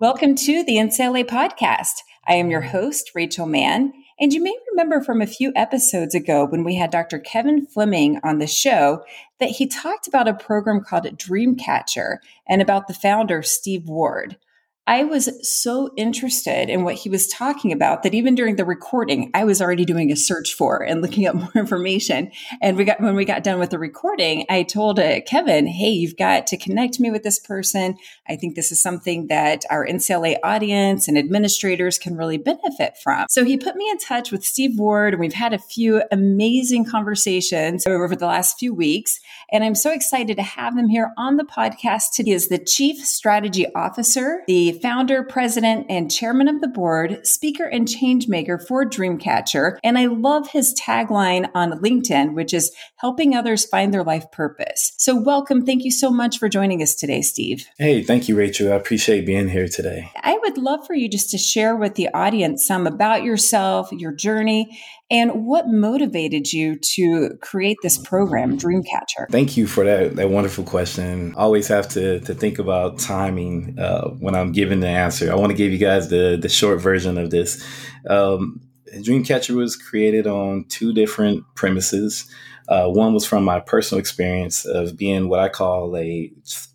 Welcome to the NCLA podcast. I am your host, Rachel Mann, and you may remember from a few episodes ago when we had Dr. Kevin Fleming on the show that he talked about a program called Dreamcatcher and about the founder, Steve Ward. I was so interested in what he was talking about that even during the recording, I was already doing a search for and looking up more information. And we got when we got done with the recording, I told uh, Kevin, "Hey, you've got to connect me with this person. I think this is something that our NCLA audience and administrators can really benefit from." So he put me in touch with Steve Ward, and we've had a few amazing conversations over the last few weeks. And I'm so excited to have him here on the podcast today. He is the Chief Strategy Officer, the founder, president, and chairman of the board, speaker, and change maker for Dreamcatcher. And I love his tagline on LinkedIn, which is helping others find their life purpose. So, welcome. Thank you so much for joining us today, Steve. Hey, thank you, Rachel. I appreciate being here today. I would love for you just to share with the audience some about yourself, your journey, and what motivated you to create this program, Dreamcatcher? Thank you for that, that wonderful question. I always have to, to think about timing uh, when I'm giving the answer. I want to give you guys the, the short version of this. Um, Dreamcatcher was created on two different premises. Uh, one was from my personal experience of being what I call a,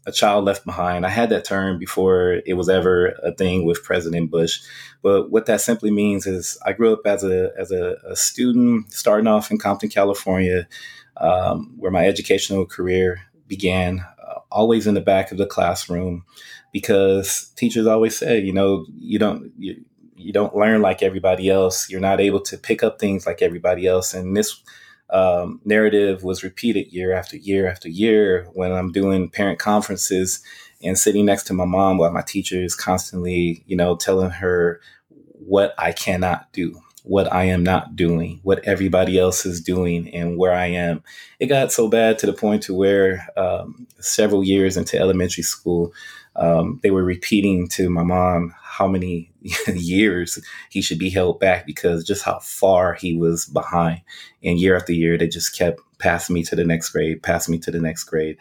a child left behind. I had that term before it was ever a thing with President Bush. But what that simply means is I grew up as a, as a, a student starting off in Compton, California, um, where my educational career began, uh, always in the back of the classroom because teachers always say, you know, you don't, you, you don't learn like everybody else. You're not able to pick up things like everybody else. And this um, narrative was repeated year after year after year when I'm doing parent conferences and sitting next to my mom while my teacher is constantly, you know, telling her what I cannot do, what I am not doing, what everybody else is doing, and where I am. It got so bad to the point to where um, several years into elementary school, um, they were repeating to my mom how many years he should be held back because just how far he was behind. And year after year, they just kept passing me to the next grade, passing me to the next grade.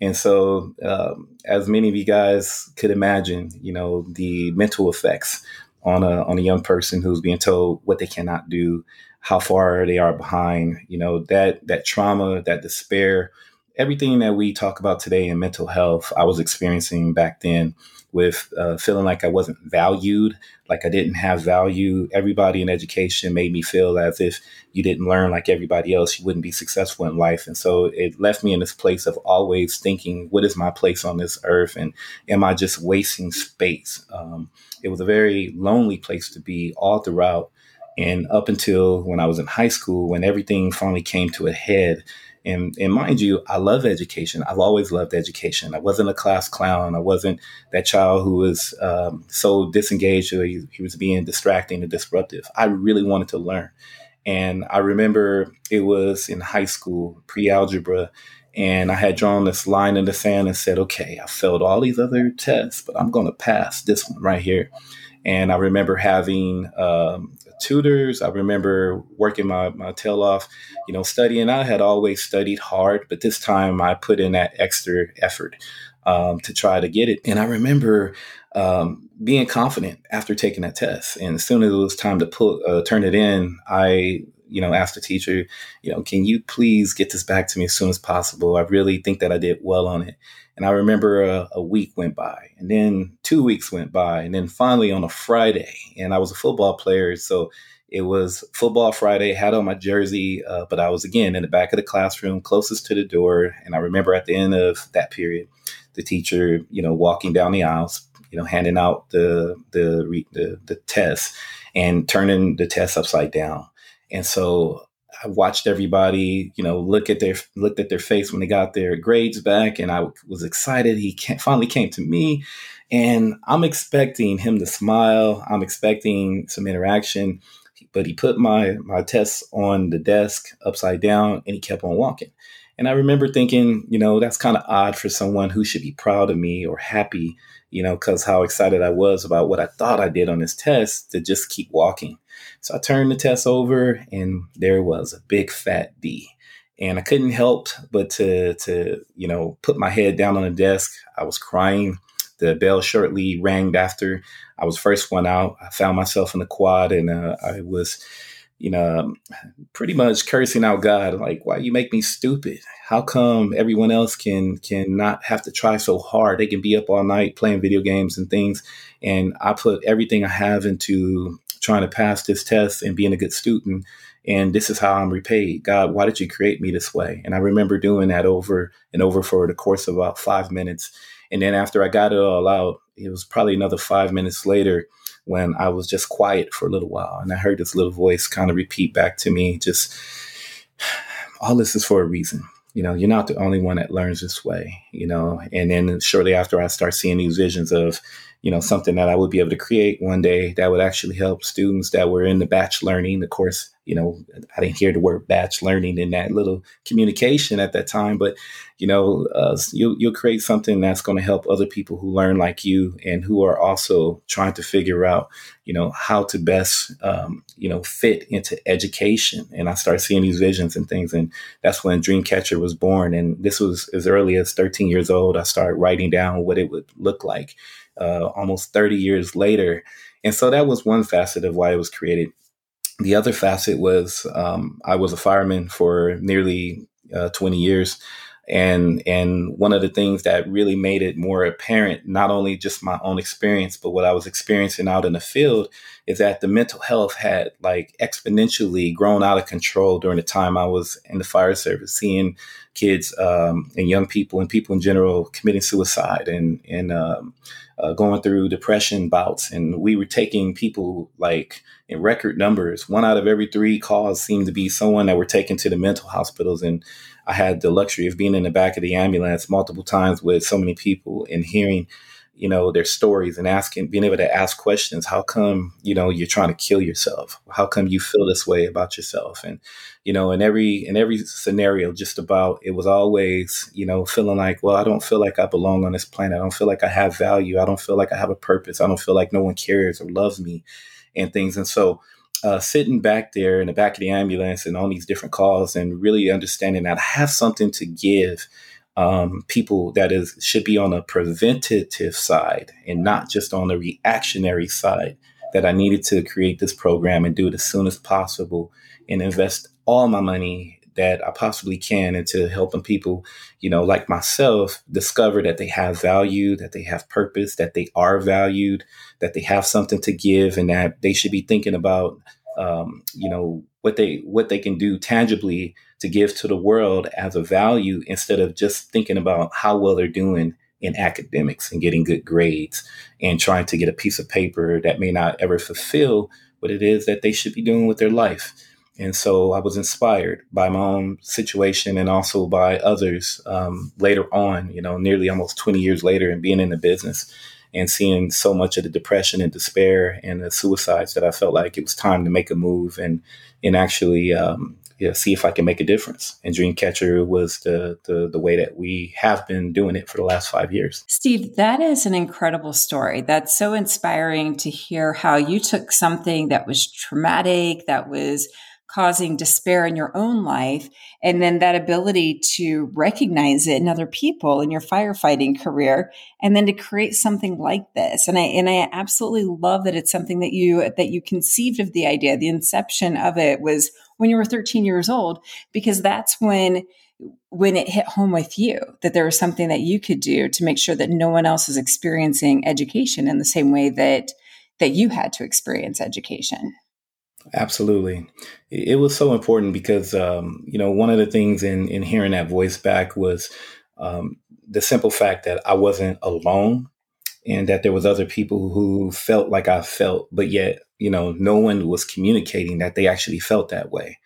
And so, um, as many of you guys could imagine, you know, the mental effects on a on a young person who's being told what they cannot do, how far they are behind, you know, that that trauma, that despair, everything that we talk about today in mental health, I was experiencing back then with uh, feeling like I wasn't valued, like I didn't have value. Everybody in education made me feel as if you didn't learn like everybody else, you wouldn't be successful in life. And so it left me in this place of always thinking, what is my place on this earth? And am I just wasting space? Um, it was a very lonely place to be all throughout. And up until when I was in high school, when everything finally came to a head and, and mind you, I love education. I've always loved education. I wasn't a class clown. I wasn't that child who was um, so disengaged or he, he was being distracting and disruptive. I really wanted to learn. And I remember it was in high school, pre algebra, and I had drawn this line in the sand and said, okay, I failed all these other tests, but I'm going to pass this one right here. And I remember having um, tutors. I remember working my, my tail off, you know, studying. I had always studied hard, but this time I put in that extra effort um, to try to get it. And I remember um, being confident after taking that test. And as soon as it was time to put uh, turn it in, I you know asked the teacher, you know, can you please get this back to me as soon as possible? I really think that I did well on it. And I remember a, a, week went by, and then two weeks went by, and then finally on a Friday, and I was a football player, so it was football Friday. Had on my jersey, uh, but I was again in the back of the classroom, closest to the door. And I remember at the end of that period, the teacher, you know, walking down the aisles, you know, handing out the the the, the test and turning the test upside down. And so I watched everybody, you know, look at their looked at their face when they got their grades back, and I was excited. He finally came to me, and I'm expecting him to smile. I'm expecting some interaction, but he put my my tests on the desk upside down, and he kept on walking. And I remember thinking, you know, that's kind of odd for someone who should be proud of me or happy, you know, because how excited I was about what I thought I did on this test to just keep walking. So I turned the test over and there was a big fat D. And I couldn't help but to to, you know, put my head down on the desk. I was crying. The bell shortly rang after I was first one out. I found myself in the quad, and uh, I was, you know, um, pretty much cursing out God, like, "Why you make me stupid? How come everyone else can can not have to try so hard? They can be up all night playing video games and things, and I put everything I have into trying to pass this test and being a good student." and this is how I'm repaid. God, why did you create me this way? And I remember doing that over and over for the course of about five minutes. And then after I got it all out, it was probably another five minutes later when I was just quiet for a little while. And I heard this little voice kind of repeat back to me, just all this is for a reason. You know, you're not the only one that learns this way, you know. And then shortly after, I start seeing these visions of, you know, something that I would be able to create one day that would actually help students that were in the batch learning. the course, you know, I didn't hear the word batch learning in that little communication at that time, but you know, uh, you'll, you'll create something that's going to help other people who learn like you and who are also trying to figure out, you know, how to best, um, you know, fit into education. And I started seeing these visions and things, and that's when Dreamcatcher was born. And this was as early as 13 years old. I started writing down what it would look like uh, almost 30 years later. And so that was one facet of why it was created. The other facet was um, I was a fireman for nearly uh, 20 years. And and one of the things that really made it more apparent, not only just my own experience, but what I was experiencing out in the field, is that the mental health had like exponentially grown out of control during the time I was in the fire service, seeing kids um, and young people and people in general committing suicide and and um, uh, going through depression bouts, and we were taking people like in record numbers. One out of every three calls seemed to be someone that were taken to the mental hospitals, and I had the luxury of being in the back of the ambulance multiple times with so many people and hearing you know their stories and asking being able to ask questions. How come you know you're trying to kill yourself? How come you feel this way about yourself? And you know in every in every scenario just about it was always you know feeling like well i don't feel like i belong on this planet. I don't feel like i have value. I don't feel like i have a purpose. I don't feel like no one cares or loves me and things. And so uh, sitting back there in the back of the ambulance and on these different calls and really understanding that i have something to give um, people that is should be on a preventative side and not just on the reactionary side. That I needed to create this program and do it as soon as possible and invest all my money that I possibly can into helping people, you know, like myself, discover that they have value, that they have purpose, that they are valued, that they have something to give, and that they should be thinking about, um, you know, what they what they can do tangibly to give to the world as a value instead of just thinking about how well they're doing in academics and getting good grades and trying to get a piece of paper that may not ever fulfill what it is that they should be doing with their life. And so I was inspired by my own situation and also by others um, later on, you know, nearly almost 20 years later and being in the business and seeing so much of the depression and despair and the suicides that I felt like it was time to make a move and, and actually um, you know, see if I can make a difference. And Dreamcatcher was the, the the way that we have been doing it for the last five years. Steve, that is an incredible story. That's so inspiring to hear how you took something that was traumatic, that was causing despair in your own life and then that ability to recognize it in other people in your firefighting career and then to create something like this. And i and i absolutely love that it's something that you that you conceived of the idea. The inception of it was when you were 13 years old because that's when when it hit home with you that there was something that you could do to make sure that no one else is experiencing education in the same way that that you had to experience education Absolutely. It was so important because, um, you know, one of the things in, in hearing that voice back was um, the simple fact that I wasn't alone and that there was other people who felt like I felt, but yet, you know, no one was communicating that they actually felt that way.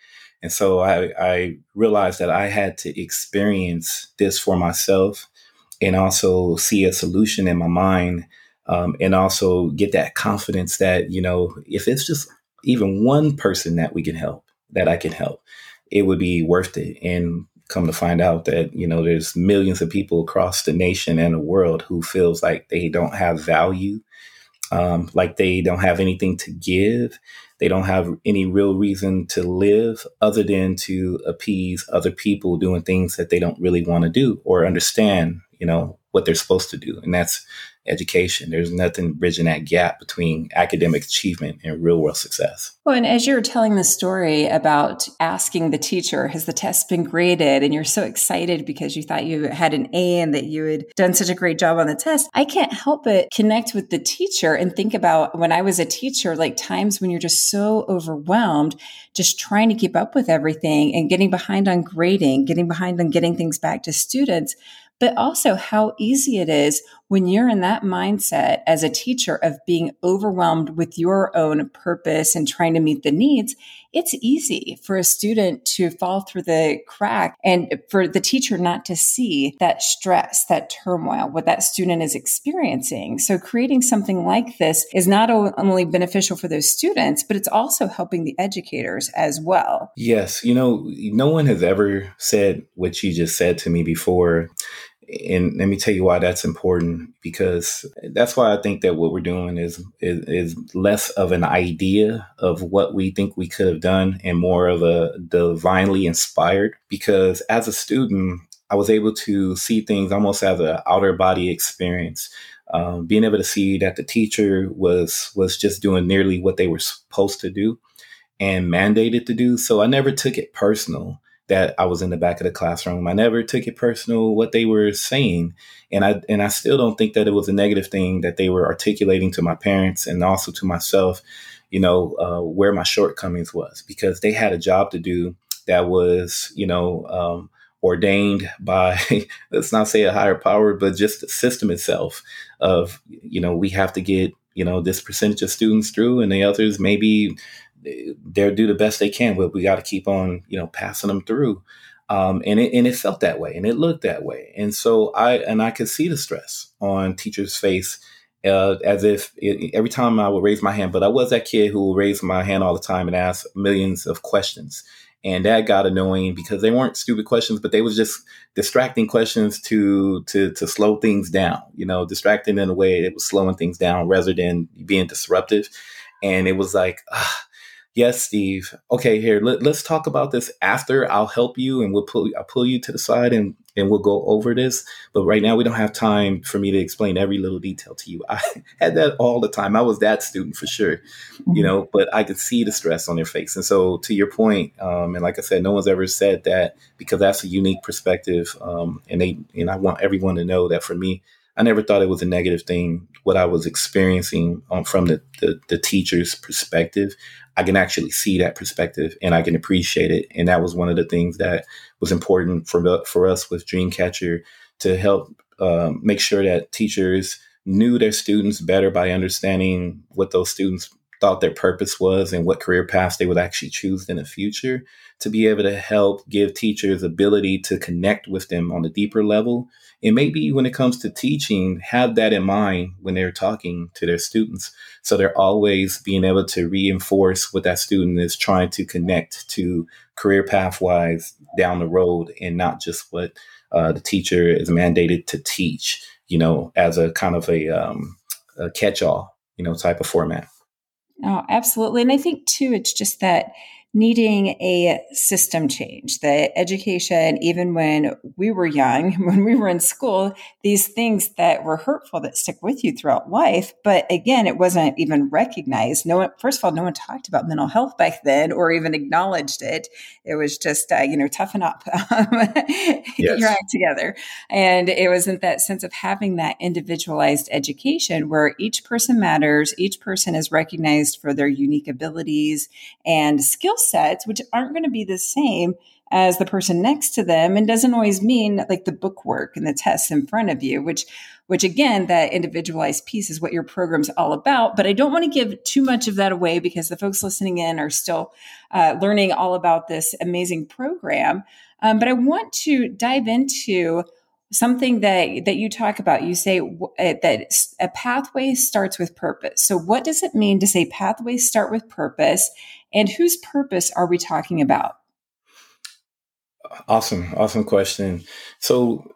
And so I, I realized that I had to experience this for myself and also see a solution in my mind um, and also get that confidence that, you know, if it's just even one person that we can help, that I can help, it would be worth it. And come to find out that, you know, there's millions of people across the nation and the world who feels like they don't have value, um, like they don't have anything to give. They don't have any real reason to live other than to appease other people doing things that they don't really want to do or understand, you know, what they're supposed to do, and that's education. There's nothing bridging that gap between academic achievement and real world success. Well, and as you were telling the story about asking the teacher, has the test been graded? And you're so excited because you thought you had an A and that you had done such a great job on the test. I can't help but connect with the teacher and think about when I was a teacher, like times when you're just so overwhelmed, just trying to keep up with everything and getting behind on grading, getting behind on getting things back to students but also how easy it is when you're in that mindset as a teacher of being overwhelmed with your own purpose and trying to meet the needs. It's easy for a student to fall through the crack and for the teacher not to see that stress, that turmoil, what that student is experiencing. So creating something like this is not only beneficial for those students, but it's also helping the educators as well. Yes. You know, no one has ever said what you just said to me before and let me tell you why that's important because that's why I think that what we're doing is, is, is less of an idea of what we think we could have done and more of a divinely inspired. Because as a student, I was able to see things almost as an outer body experience. Um, being able to see that the teacher was was just doing nearly what they were supposed to do and mandated to do. So I never took it personal that I was in the back of the classroom. I never took it personal what they were saying, and I and I still don't think that it was a negative thing that they were articulating to my parents and also to myself. You know uh, where my shortcomings was because they had a job to do that was you know um, ordained by let's not say a higher power, but just the system itself. Of you know we have to get you know this percentage of students through, and the others maybe they'll do the best they can, but we got to keep on, you know, passing them through. Um, and it and it felt that way, and it looked that way, and so I and I could see the stress on teachers' face, uh, as if it, every time I would raise my hand. But I was that kid who would raise my hand all the time and ask millions of questions, and that got annoying because they weren't stupid questions, but they was just distracting questions to to to slow things down. You know, distracting in a way that was slowing things down rather than being disruptive. And it was like. Ah, yes, Steve. Okay, here let, us talk about this after. I'll help you, and we'll pull I'll pull you to the side, and and we'll go over this. But right now, we don't have time for me to explain every little detail to you. I had that all the time. I was that student for sure, mm-hmm. you know. But I could see the stress on their face, and so to your point, um, and like I said, no one's ever said that because that's a unique perspective, um, and they and I want everyone to know that for me. I never thought it was a negative thing. What I was experiencing um, from the, the, the teacher's perspective, I can actually see that perspective and I can appreciate it. And that was one of the things that was important for for us with Dreamcatcher to help um, make sure that teachers knew their students better by understanding what those students thought their purpose was and what career paths they would actually choose in the future to be able to help give teachers ability to connect with them on a deeper level. And maybe when it comes to teaching have that in mind when they're talking to their students. So they're always being able to reinforce what that student is trying to connect to career pathwise down the road and not just what uh, the teacher is mandated to teach you know as a kind of a, um, a catch-all you know type of format. Oh, absolutely. And I think too, it's just that needing a system change. The education, even when we were young, when we were in school, these things that were hurtful that stick with you throughout life. But again, it wasn't even recognized. No one, first of all, no one talked about mental health back then or even acknowledged it. It was just, uh, you know, toughen up, yes. get your act together. And it wasn't that sense of having that individualized education where each person matters, each person is recognized for their unique abilities and skill sets, which aren't going to be the same as the person next to them and doesn't always mean like the book work and the tests in front of you, which which again, that individualized piece is what your program's all about. But I don't want to give too much of that away because the folks listening in are still uh, learning all about this amazing program. Um, but I want to dive into something that that you talk about you say uh, that a pathway starts with purpose. So what does it mean to say pathways start with purpose? And whose purpose are we talking about? Awesome awesome question. So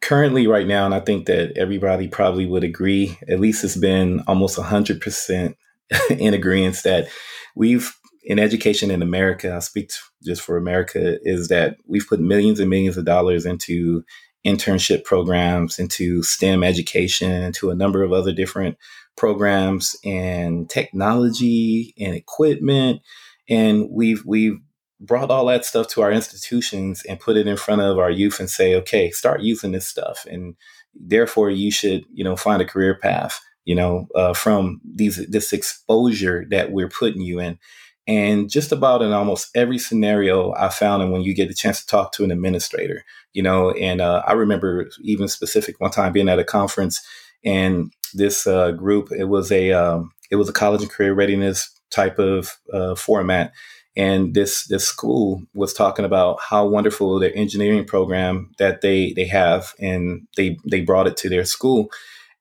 currently right now and i think that everybody probably would agree at least it's been almost 100% in agreement that we've in education in america i speak just for america is that we've put millions and millions of dollars into internship programs, into STEM education, into a number of other different programs and technology and equipment. And we've we've brought all that stuff to our institutions and put it in front of our youth and say, okay, start using this stuff. And therefore you should, you know, find a career path, you know, uh, from these this exposure that we're putting you in. And just about in almost every scenario I found, and when you get the chance to talk to an administrator, you know, and uh, I remember even specific one time being at a conference and this uh, group, it was a um, it was a college and career readiness type of uh, format, and this this school was talking about how wonderful their engineering program that they they have, and they they brought it to their school,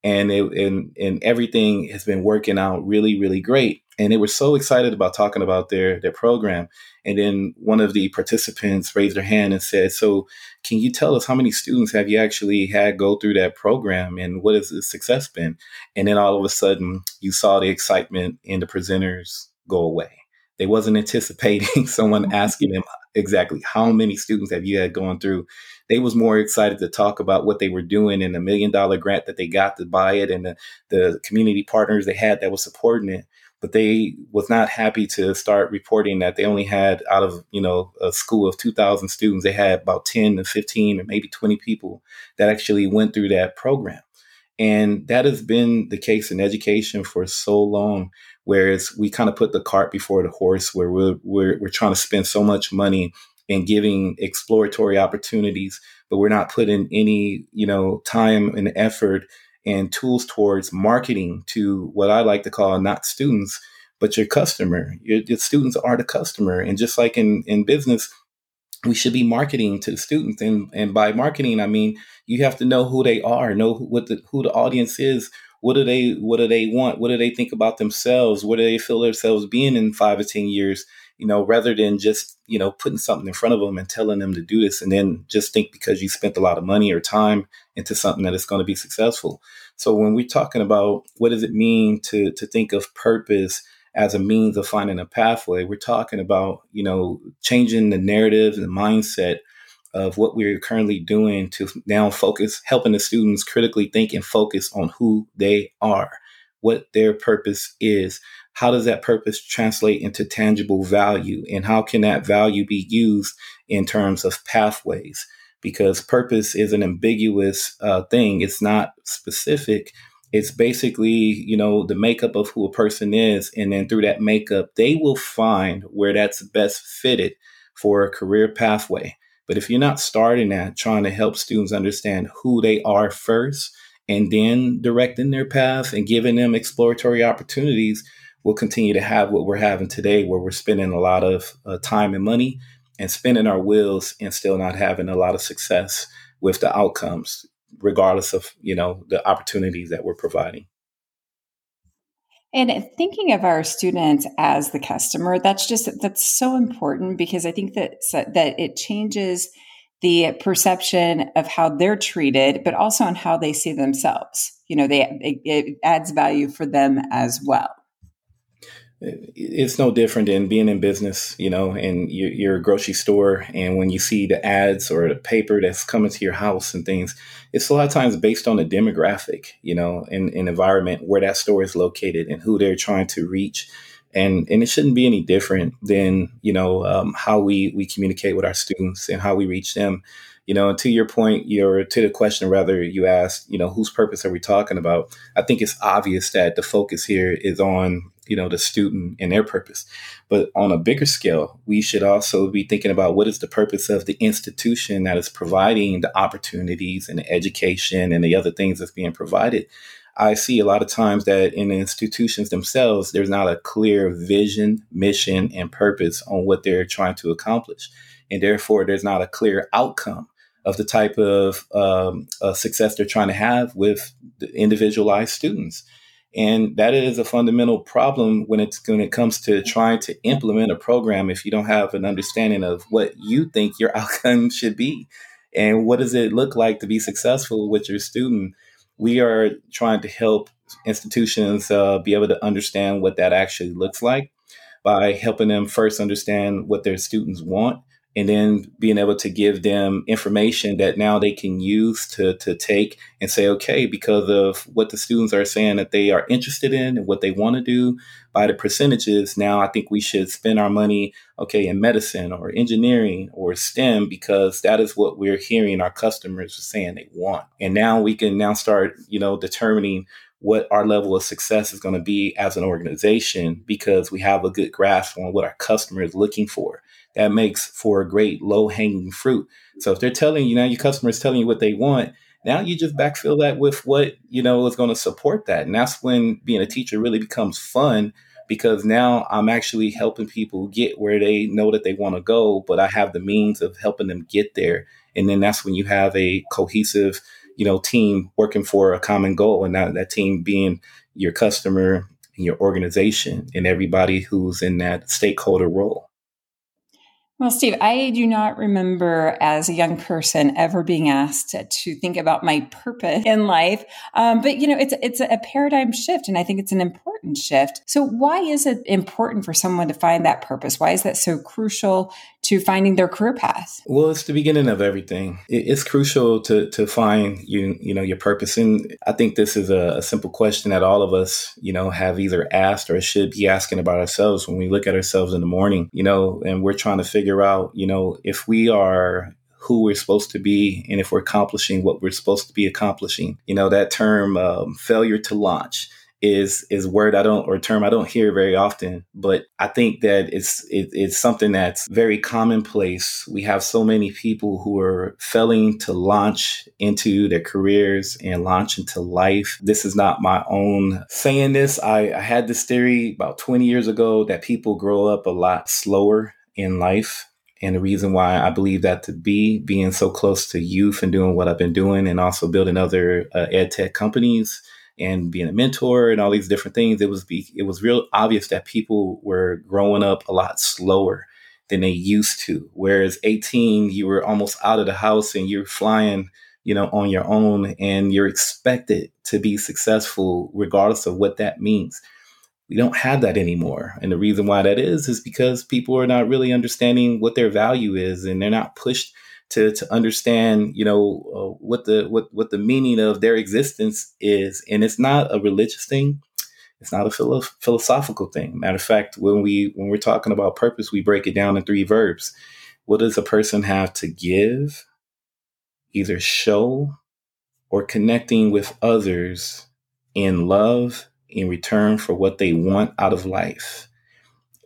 and it, and and everything has been working out really really great and they were so excited about talking about their their program. And then one of the participants raised their hand and said so can you tell us how many students have you actually had go through that program and what has the success been? And then all of a sudden you saw the excitement in the presenters go away. They wasn't anticipating someone mm-hmm. asking them exactly how many students have you had going through. They was more excited to talk about what they were doing and the million dollar grant that they got to buy it and the, the community partners they had that was supporting it but they was not happy to start reporting that they only had out of you know a school of 2000 students they had about 10 to 15 and maybe 20 people that actually went through that program. And that has been the case in education for so long whereas we kind of put the cart before the horse where we're, we're, we're trying to spend so much money in giving exploratory opportunities but we're not putting any you know time and effort and tools towards marketing to what I like to call not students, but your customer. Your, your, students are the customer. And just like in, in business, we should be marketing to the students. And, and by marketing, I mean, you have to know who they are, know what the, who the audience is. What do they, what do they want? What do they think about themselves? What do they feel themselves being in five or 10 years? you know, rather than just, you know, putting something in front of them and telling them to do this and then just think because you spent a lot of money or time into something that it's going to be successful. So when we're talking about what does it mean to to think of purpose as a means of finding a pathway, we're talking about, you know, changing the narrative and the mindset of what we're currently doing to now focus, helping the students critically think and focus on who they are, what their purpose is, how does that purpose translate into tangible value and how can that value be used in terms of pathways because purpose is an ambiguous uh, thing. It's not specific. It's basically you know the makeup of who a person is and then through that makeup they will find where that's best fitted for a career pathway. But if you're not starting at trying to help students understand who they are first and then directing their path and giving them exploratory opportunities we'll continue to have what we're having today, where we're spending a lot of uh, time and money and spinning our wheels and still not having a lot of success with the outcomes, regardless of you know the opportunities that we're providing. And thinking of our students as the customer, that's just that's so important because I think that that it changes the perception of how they're treated, but also on how they see themselves. You know, they it, it adds value for them as well it's no different than being in business, you know, and you're, a grocery store. And when you see the ads or the paper that's coming to your house and things, it's a lot of times based on the demographic, you know, and, and environment where that store is located and who they're trying to reach. And, and it shouldn't be any different than, you know, um, how we, we communicate with our students and how we reach them. You know, and to your point, your to the question rather you asked, you know, whose purpose are we talking about? I think it's obvious that the focus here is on you know the student and their purpose. But on a bigger scale we should also be thinking about what is the purpose of the institution that is providing the opportunities and the education and the other things that's being provided. I see a lot of times that in the institutions themselves there's not a clear vision mission and purpose on what they're trying to accomplish. And therefore there's not a clear outcome of the type of um, uh, success they're trying to have with the individualized students and that is a fundamental problem when it's when it comes to trying to implement a program if you don't have an understanding of what you think your outcome should be and what does it look like to be successful with your student. We are trying to help institutions uh, be able to understand what that actually looks like by helping them first understand what their students want and then being able to give them information that now they can use to, to take and say, okay, because of what the students are saying that they are interested in and what they want to do by the percentages, now I think we should spend our money, okay, in medicine or engineering or STEM because that is what we're hearing our customers are saying they want. And now we can now start, you know, determining what our level of success is going to be as an organization because we have a good grasp on what our customer is looking for that makes for a great low hanging fruit. So if they're telling you now, your customer is telling you what they want, now you just backfill that with what you know is going to support that, and that's when being a teacher really becomes fun because now I'm actually helping people get where they know that they want to go, but I have the means of helping them get there, and then that's when you have a cohesive you know team working for a common goal, and that, that team being your customer and your organization and everybody who's in that stakeholder role. Well, Steve, I do not remember as a young person ever being asked to think about my purpose in life. Um, but you know, it's it's a paradigm shift, and I think it's an important shift. So, why is it important for someone to find that purpose? Why is that so crucial to finding their career path? Well, it's the beginning of everything. It's crucial to to find you you know your purpose, and I think this is a, a simple question that all of us you know have either asked or should be asking about ourselves when we look at ourselves in the morning. You know, and we're trying to figure figure out, you know, if we are who we're supposed to be and if we're accomplishing what we're supposed to be accomplishing. You know, that term um, failure to launch is is word I don't or term I don't hear very often, but I think that it's it, it's something that's very commonplace. We have so many people who are failing to launch into their careers and launch into life. This is not my own saying this. I, I had this theory about 20 years ago that people grow up a lot slower in life. And the reason why I believe that to be being so close to youth and doing what I've been doing and also building other uh, ed tech companies and being a mentor and all these different things, it was be, it was real obvious that people were growing up a lot slower than they used to. Whereas 18, you were almost out of the house and you're flying, you know, on your own and you're expected to be successful regardless of what that means we don't have that anymore. And the reason why that is is because people are not really understanding what their value is, and they're not pushed to to understand, you know, uh, what the what what the meaning of their existence is. And it's not a religious thing. It's not a philo- philosophical thing. Matter of fact, when we when we're talking about purpose, we break it down in three verbs. What does a person have to give? Either show or connecting with others in love in return for what they want out of life.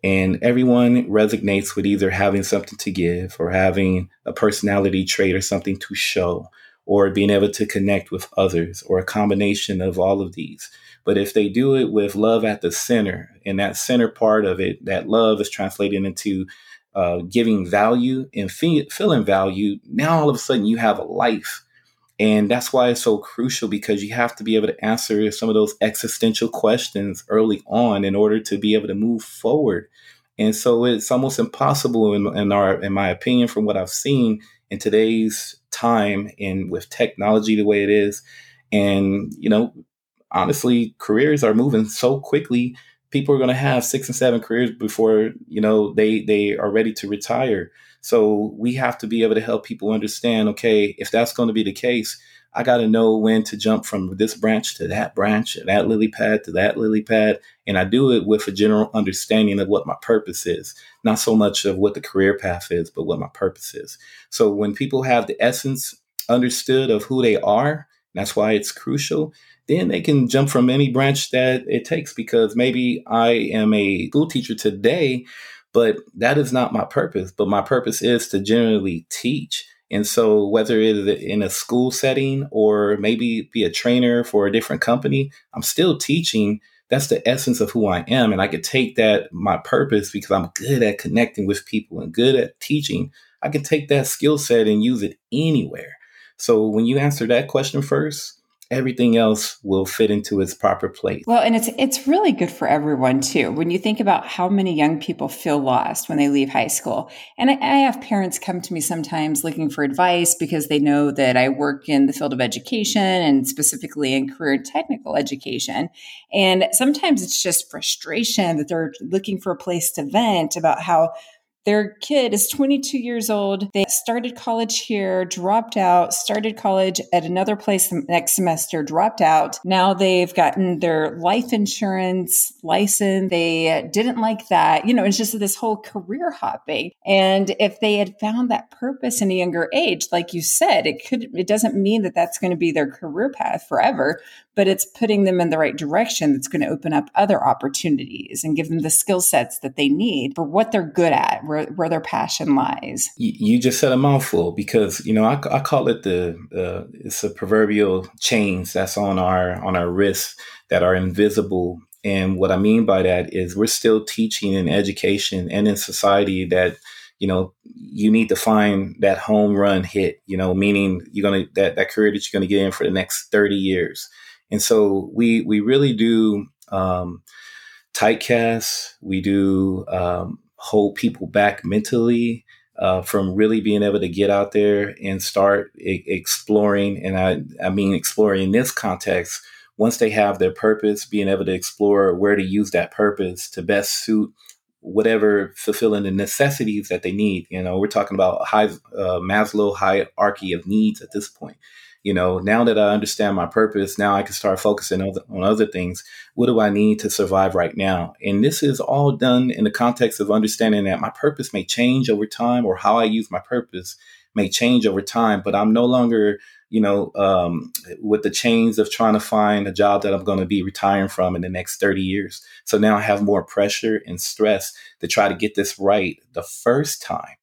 And everyone resonates with either having something to give or having a personality trait or something to show or being able to connect with others or a combination of all of these. But if they do it with love at the center and that center part of it, that love is translated into uh, giving value and fe- feeling value, now all of a sudden you have a life and that's why it's so crucial because you have to be able to answer some of those existential questions early on in order to be able to move forward. And so it's almost impossible in, in our in my opinion from what I've seen in today's time and with technology the way it is. And you know honestly careers are moving so quickly. People are going to have six and seven careers before you know they they are ready to retire so we have to be able to help people understand okay, if that's going to be the case, I got to know when to jump from this branch to that branch, that lily pad to that lily pad. And I do it with a general understanding of what my purpose is, not so much of what the career path is, but what my purpose is. So when people have the essence understood of who they are, that's why it's crucial. Then they can jump from any branch that it takes because maybe I am a school teacher today, but that is not my purpose. But my purpose is to generally teach. And so, whether it is in a school setting or maybe be a trainer for a different company, I'm still teaching. That's the essence of who I am. And I could take that, my purpose, because I'm good at connecting with people and good at teaching. I can take that skill set and use it anywhere. So, when you answer that question first, everything else will fit into its proper place. Well, and it's it's really good for everyone too. When you think about how many young people feel lost when they leave high school, and I, I, have parents come to me sometimes looking for advice because they know that I work in the field of education and specifically in career technical education, and sometimes it's just frustration that they're looking for a place to vent about how their kid is 22 years old. They started college here, dropped out, started college at another place the next semester, dropped out. Now they've gotten their life insurance license. They didn't like that. You know, it's just this whole career hopping. And if they had found that purpose in a younger age, like you said, it could, it doesn't mean that that's going to be their career path forever, but it's putting them in the right direction that's going to open up other opportunities and give them the skill sets that they need for what they're good at, where, where their passion lies. You just said a mouthful because, you know, I, I call it the, uh, it's a proverbial chains that's on our, on our wrists that are invisible. And what I mean by that is we're still teaching in education and in society that, you know, you need to find that home run hit, you know, meaning you're going to, that, that career that you're going to get in for the next 30 years and so we we really do um, typecast. We do um, hold people back mentally uh, from really being able to get out there and start exploring. And I I mean exploring in this context. Once they have their purpose, being able to explore where to use that purpose to best suit whatever fulfilling the necessities that they need. You know, we're talking about high uh, Maslow hierarchy of needs at this point you know, now that I understand my purpose, now I can start focusing on, other things. What do I need to survive right now? And this is all done in the context of understanding that my purpose may change over time or how I use my purpose may change over time, but I'm no longer, you know, um, with the chains of trying to find a job that I'm going to be retiring from in the next 30 years. So now I have more pressure and stress to try to get this right the first time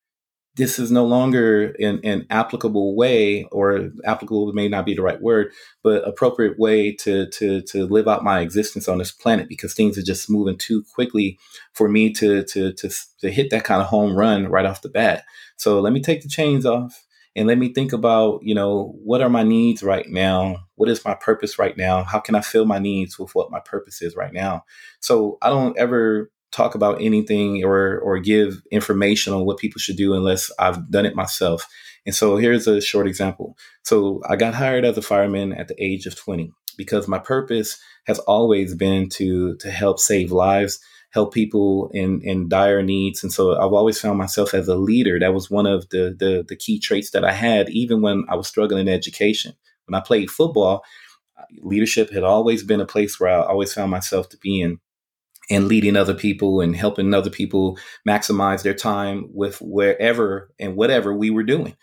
this is no longer an, an, applicable way or applicable may not be the right word but appropriate way to to to live out my existence on this planet because things are just moving too quickly for me to to to, to hit that kind of home run right off the bat. So let me take the chains off and let me think about you know what are my needs right now? What is my purpose right now? How can i fill my needs with what my purpose is right now? So i don't ever talk about anything or or give information on what people should do unless I've done it myself. And so here's a short example. So I got hired as a fireman at the age of 20 because my purpose has always been to to help save lives, help people in in dire needs. And so I've always found myself as a leader. That was one of the the, the key traits that I had even when I was struggling in education. When I played football, leadership had always been a place where I always found myself to be in and leading other people and helping other people maximize their time with wherever and whatever we were doing.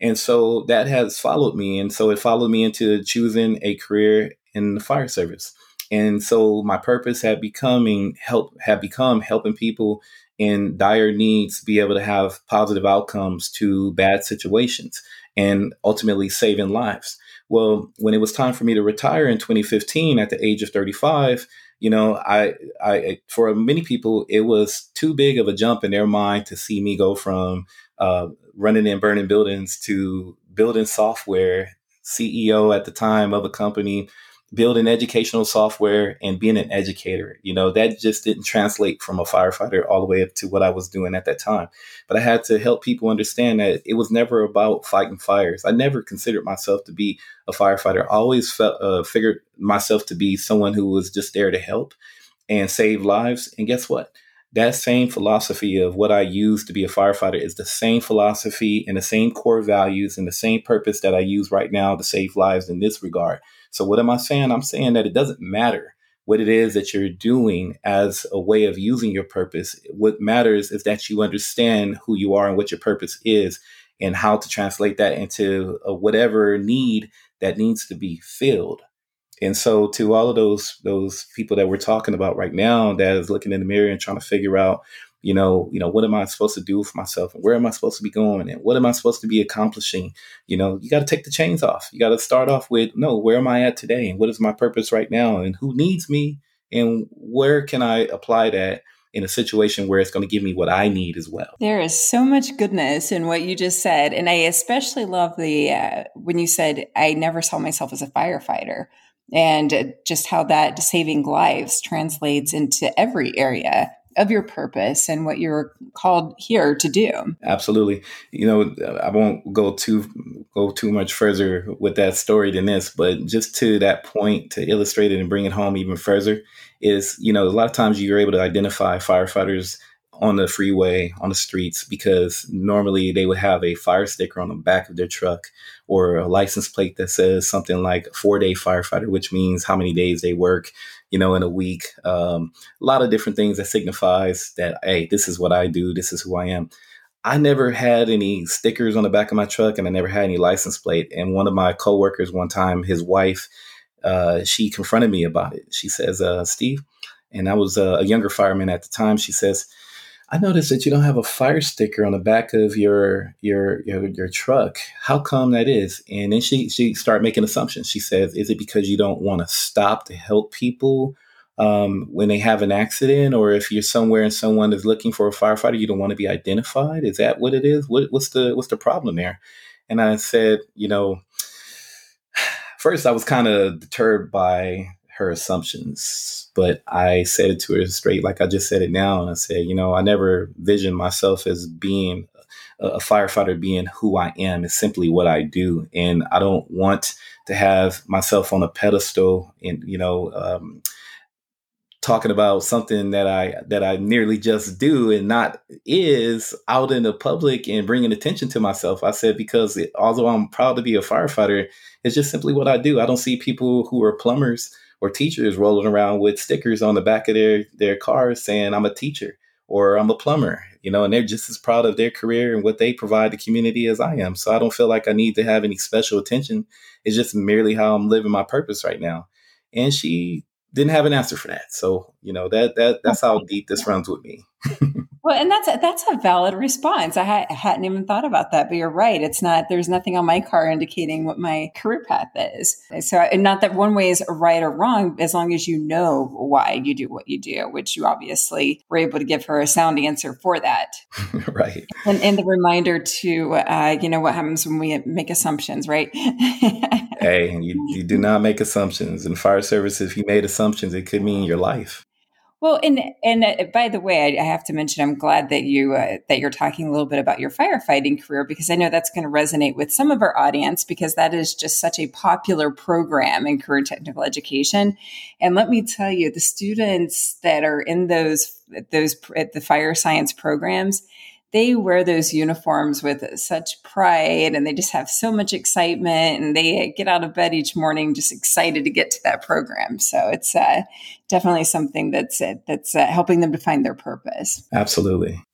And so that has followed me. And so it followed me into choosing a career in the fire service. And so my purpose had becoming help had become helping people in dire needs be able to have positive outcomes to bad situations and ultimately saving lives. Well, when it was time for me to retire in 2015 at the age of 35, you know, I, I, for many people, it was too big of a jump in their mind to see me go from uh, running and burning buildings to building software, CEO at the time of a company, building educational software and being an educator. You know, that just didn't translate from a firefighter all the way up to what I was doing at that time. But I had to help people understand that it was never about fighting fires. I never considered myself to be a firefighter. I always felt, uh, figured myself to be someone who was just there to help and save lives. And guess what? That same philosophy of what I use to be a firefighter is the same philosophy and the same core values and the same purpose that I use right now to save lives in this regard. So, what am I saying? I'm saying that it doesn't matter what it is that you're doing as a way of using your purpose. What matters is that you understand who you are and what your purpose is and how to translate that into uh, whatever need that needs to be filled. And so to all of those those people that we're talking about right now that is looking in the mirror and trying to figure out you know, you know, what am I supposed to do for myself and where am I supposed to be going and what am I supposed to be accomplishing? You know, you got to take the chains off. You got to start off with, no, where am I at today and what is my purpose right now and who needs me and where can I apply that in a situation where it's going to give me what I need as well. There is so much goodness in what you just said. And I especially love the, uh, when you said, I never saw myself as a firefighter and just how that saving lives translates into every area of your purpose and what you're called here to do. Absolutely. You know, I won't go too go too much further with that story than this, but just to that point to illustrate it and bring it home even further is, you know, a lot of times you're able to identify firefighters on the freeway, on the streets, because normally they would have a fire sticker on the back of their truck or a license plate that says something like four day firefighter, which means how many days they work, you know, in a week. Um, a lot of different things that signifies that, hey, this is what I do, this is who I am. I never had any stickers on the back of my truck and I never had any license plate. And one of my coworkers one time, his wife, uh, she confronted me about it. She says, uh, Steve, and I was a younger fireman at the time. She says, I noticed that you don't have a fire sticker on the back of your your your, your truck. How come that is? And then she she started making assumptions. She says, "Is it because you don't want to stop to help people um, when they have an accident, or if you're somewhere and someone is looking for a firefighter, you don't want to be identified? Is that what it is? What, what's the what's the problem there?" And I said, you know, first I was kind of deterred by her assumptions. But I said it to her straight, like I just said it now. And I said, you know, I never visioned myself as being a, firefighter, being who I am. It's simply what I do. And I don't want to have myself on a pedestal and, you know, um, talking about something that I that I nearly just do and not is out in the public and bringing attention to myself. I said because it, although I'm proud to be a firefighter, it's just simply what I do. I don't see people who are plumbers or teachers rolling around with stickers on the back of their their cars saying I'm a teacher or I'm a plumber, you know, and they're just as proud of their career and what they provide the community as I am. So I don't feel like I need to have any special attention. It's just merely how I'm living my purpose right now. And she didn't have an answer for that. So, you know, that that that's how deep this runs with me. Well, and that's a, that's a valid response. I, ha- hadn't even thought about that, but you're right. It's not. There's nothing on my car indicating what my career path is. So, and not that one way is right or wrong, as long as you know why you do what you do, which you obviously were able to give her a sound answer for that. right. And, and the reminder to, uh, you know, what happens when we make assumptions, right? hey, you, you do not make assumptions. In fire service, if you made assumptions, it could mean your life. Well, and and uh, by the way, I, have to mention I'm glad that you uh, that you're talking a little bit about your firefighting career because I know that's going to resonate with some of our audience because that is just such a popular program in career technical education. And let me tell you, the students that are in those those the fire science programs, they wear those uniforms with such pride and they just have so much excitement and they get out of bed each morning just excited to get to that program. So it's uh, definitely something that's uh, that's uh, helping them to find their purpose. Absolutely